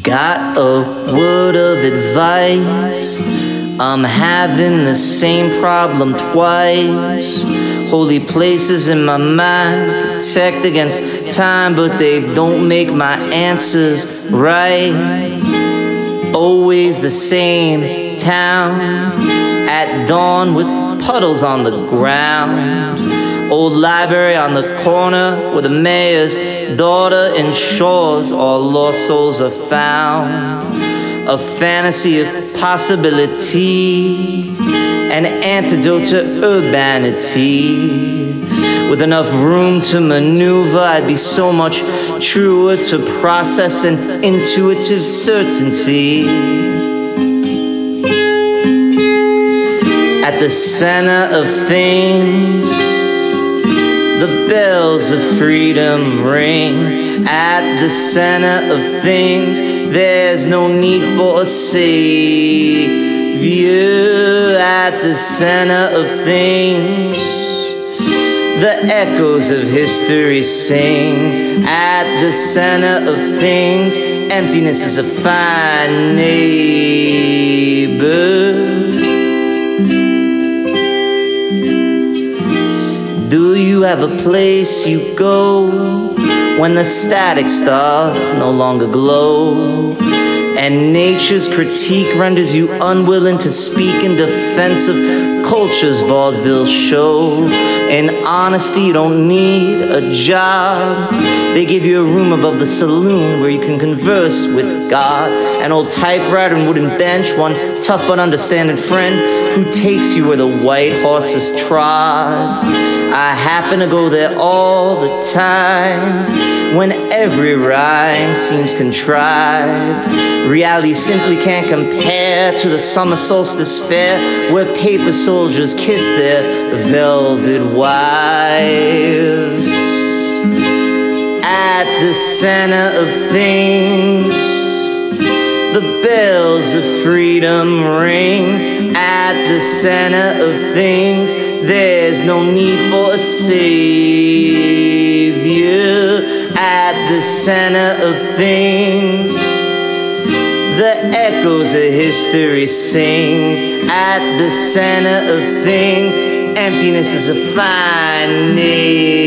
Got a word of advice. I'm having the same problem twice. Holy places in my mind protect against time, but they don't make my answers right. Always the same town at dawn with puddles on the ground. Old library on the corner where the mayor's daughter ensures all lost souls are found. A fantasy of possibility, an antidote to urbanity. With enough room to maneuver, I'd be so much truer to process and intuitive certainty. At the center of things, the bells of freedom ring. At the center of things, there's no need for a savior. At the center of things, the echoes of history sing. At the center of things, emptiness is a fine neighbor. You have a place you go when the static stars no longer glow? And nature's critique renders you unwilling to speak in defense of culture's vaudeville show. In honesty, you don't need a job. They give you a room above the saloon where you can converse with God. An old typewriter and wooden bench, one tough but understanding friend who takes you where the white horses trod. I happen to go there all the time when every rhyme seems contrived. Reality simply can't compare to the summer solstice fair where paper soldiers kiss their velvet wives. At the center of things, the bells of freedom ring. At the center of things, there's no need for a savior. At the center of things, the echoes of history sing. At the center of things, emptiness is a fine neighbor.